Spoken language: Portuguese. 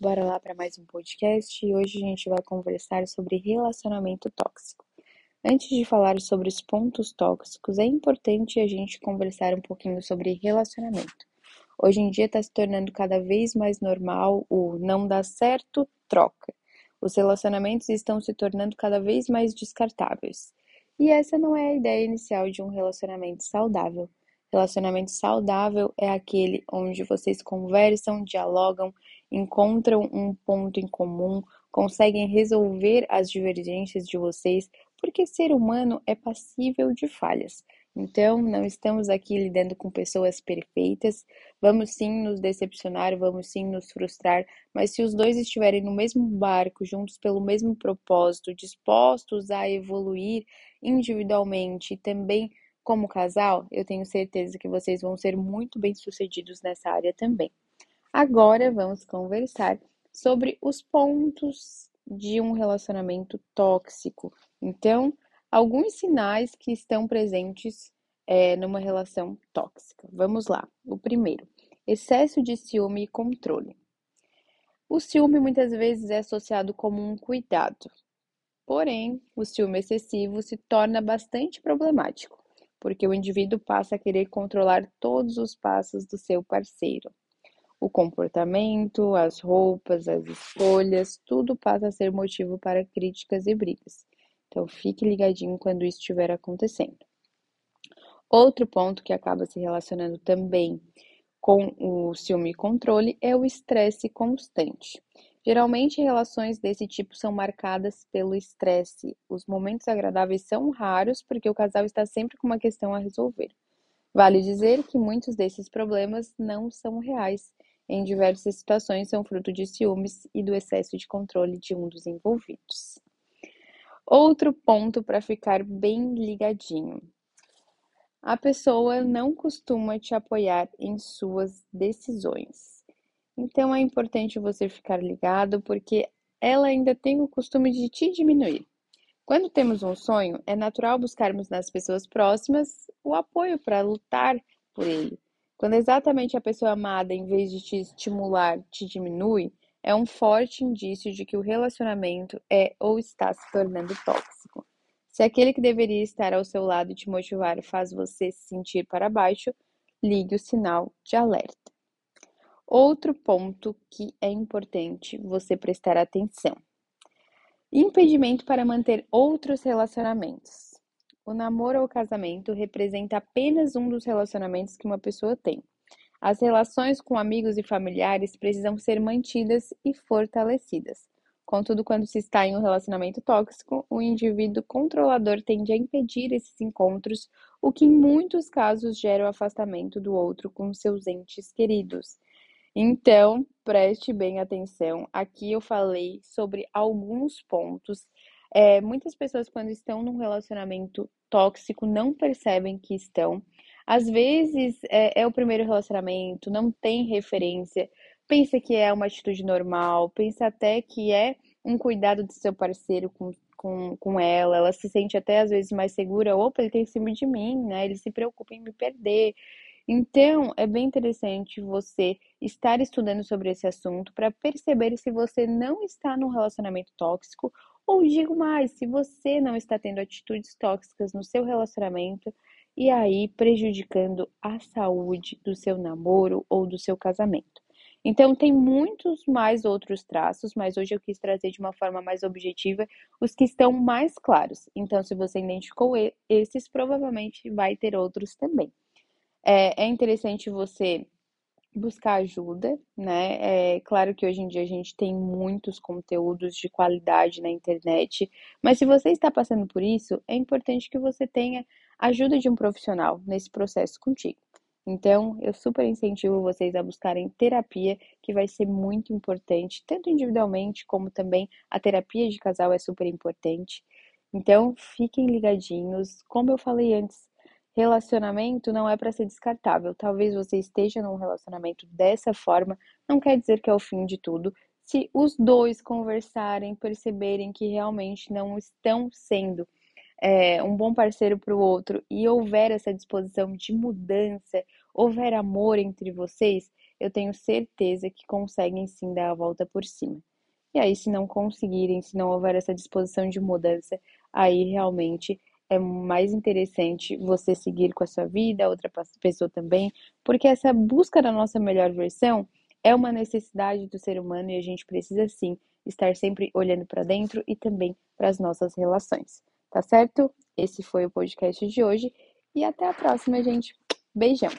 Bora lá para mais um podcast e hoje a gente vai conversar sobre relacionamento tóxico. Antes de falar sobre os pontos tóxicos, é importante a gente conversar um pouquinho sobre relacionamento. Hoje em dia está se tornando cada vez mais normal o não dá certo, troca. Os relacionamentos estão se tornando cada vez mais descartáveis. E essa não é a ideia inicial de um relacionamento saudável. Relacionamento saudável é aquele onde vocês conversam, dialogam, encontram um ponto em comum, conseguem resolver as divergências de vocês, porque ser humano é passível de falhas. Então, não estamos aqui lidando com pessoas perfeitas. Vamos sim nos decepcionar, vamos sim nos frustrar, mas se os dois estiverem no mesmo barco, juntos pelo mesmo propósito, dispostos a evoluir individualmente e também como casal, eu tenho certeza que vocês vão ser muito bem-sucedidos nessa área também. Agora vamos conversar sobre os pontos de um relacionamento tóxico. Então, alguns sinais que estão presentes é, numa relação tóxica. Vamos lá. O primeiro, excesso de ciúme e controle. O ciúme muitas vezes é associado como um cuidado, porém, o ciúme excessivo se torna bastante problemático, porque o indivíduo passa a querer controlar todos os passos do seu parceiro. O comportamento, as roupas, as escolhas, tudo passa a ser motivo para críticas e brigas. Então, fique ligadinho quando isso estiver acontecendo. Outro ponto que acaba se relacionando também com o ciúme e controle é o estresse constante. Geralmente, relações desse tipo são marcadas pelo estresse. Os momentos agradáveis são raros porque o casal está sempre com uma questão a resolver. Vale dizer que muitos desses problemas não são reais em diversas situações são fruto de ciúmes e do excesso de controle de um dos envolvidos. Outro ponto para ficar bem ligadinho. A pessoa não costuma te apoiar em suas decisões. Então é importante você ficar ligado porque ela ainda tem o costume de te diminuir. Quando temos um sonho, é natural buscarmos nas pessoas próximas o apoio para lutar por ele. Quando exatamente a pessoa amada, em vez de te estimular, te diminui, é um forte indício de que o relacionamento é ou está se tornando tóxico. Se aquele que deveria estar ao seu lado e te motivar faz você se sentir para baixo, ligue o sinal de alerta. Outro ponto que é importante você prestar atenção: impedimento para manter outros relacionamentos. O namoro ou casamento representa apenas um dos relacionamentos que uma pessoa tem. As relações com amigos e familiares precisam ser mantidas e fortalecidas. Contudo, quando se está em um relacionamento tóxico, o indivíduo controlador tende a impedir esses encontros, o que em muitos casos gera o afastamento do outro com seus entes queridos. Então, preste bem atenção. Aqui eu falei sobre alguns pontos. É, muitas pessoas, quando estão num relacionamento tóxico não percebem que estão. Às vezes é, é o primeiro relacionamento, não tem referência, pensa que é uma atitude normal, pensa até que é um cuidado do seu parceiro com, com, com ela, ela se sente até às vezes mais segura, opa, ele tem em cima de mim, né? Ele se preocupa em me perder. Então, é bem interessante você estar estudando sobre esse assunto para perceber se você não está num relacionamento tóxico ou digo mais, se você não está tendo atitudes tóxicas no seu relacionamento e aí prejudicando a saúde do seu namoro ou do seu casamento. Então, tem muitos mais outros traços, mas hoje eu quis trazer de uma forma mais objetiva os que estão mais claros. Então, se você identificou esses, provavelmente vai ter outros também. É, é interessante você buscar ajuda, né? É claro que hoje em dia a gente tem muitos conteúdos de qualidade na internet, mas se você está passando por isso, é importante que você tenha ajuda de um profissional nesse processo contigo. Então, eu super incentivo vocês a buscarem terapia, que vai ser muito importante, tanto individualmente como também a terapia de casal é super importante. Então, fiquem ligadinhos. Como eu falei antes, Relacionamento não é para ser descartável. Talvez você esteja num relacionamento dessa forma, não quer dizer que é o fim de tudo. Se os dois conversarem, perceberem que realmente não estão sendo é, um bom parceiro para o outro e houver essa disposição de mudança, houver amor entre vocês, eu tenho certeza que conseguem sim dar a volta por cima. E aí, se não conseguirem, se não houver essa disposição de mudança, aí realmente é mais interessante você seguir com a sua vida, outra pessoa também, porque essa busca da nossa melhor versão é uma necessidade do ser humano e a gente precisa sim estar sempre olhando para dentro e também para as nossas relações. Tá certo? Esse foi o podcast de hoje e até a próxima, gente. Beijão!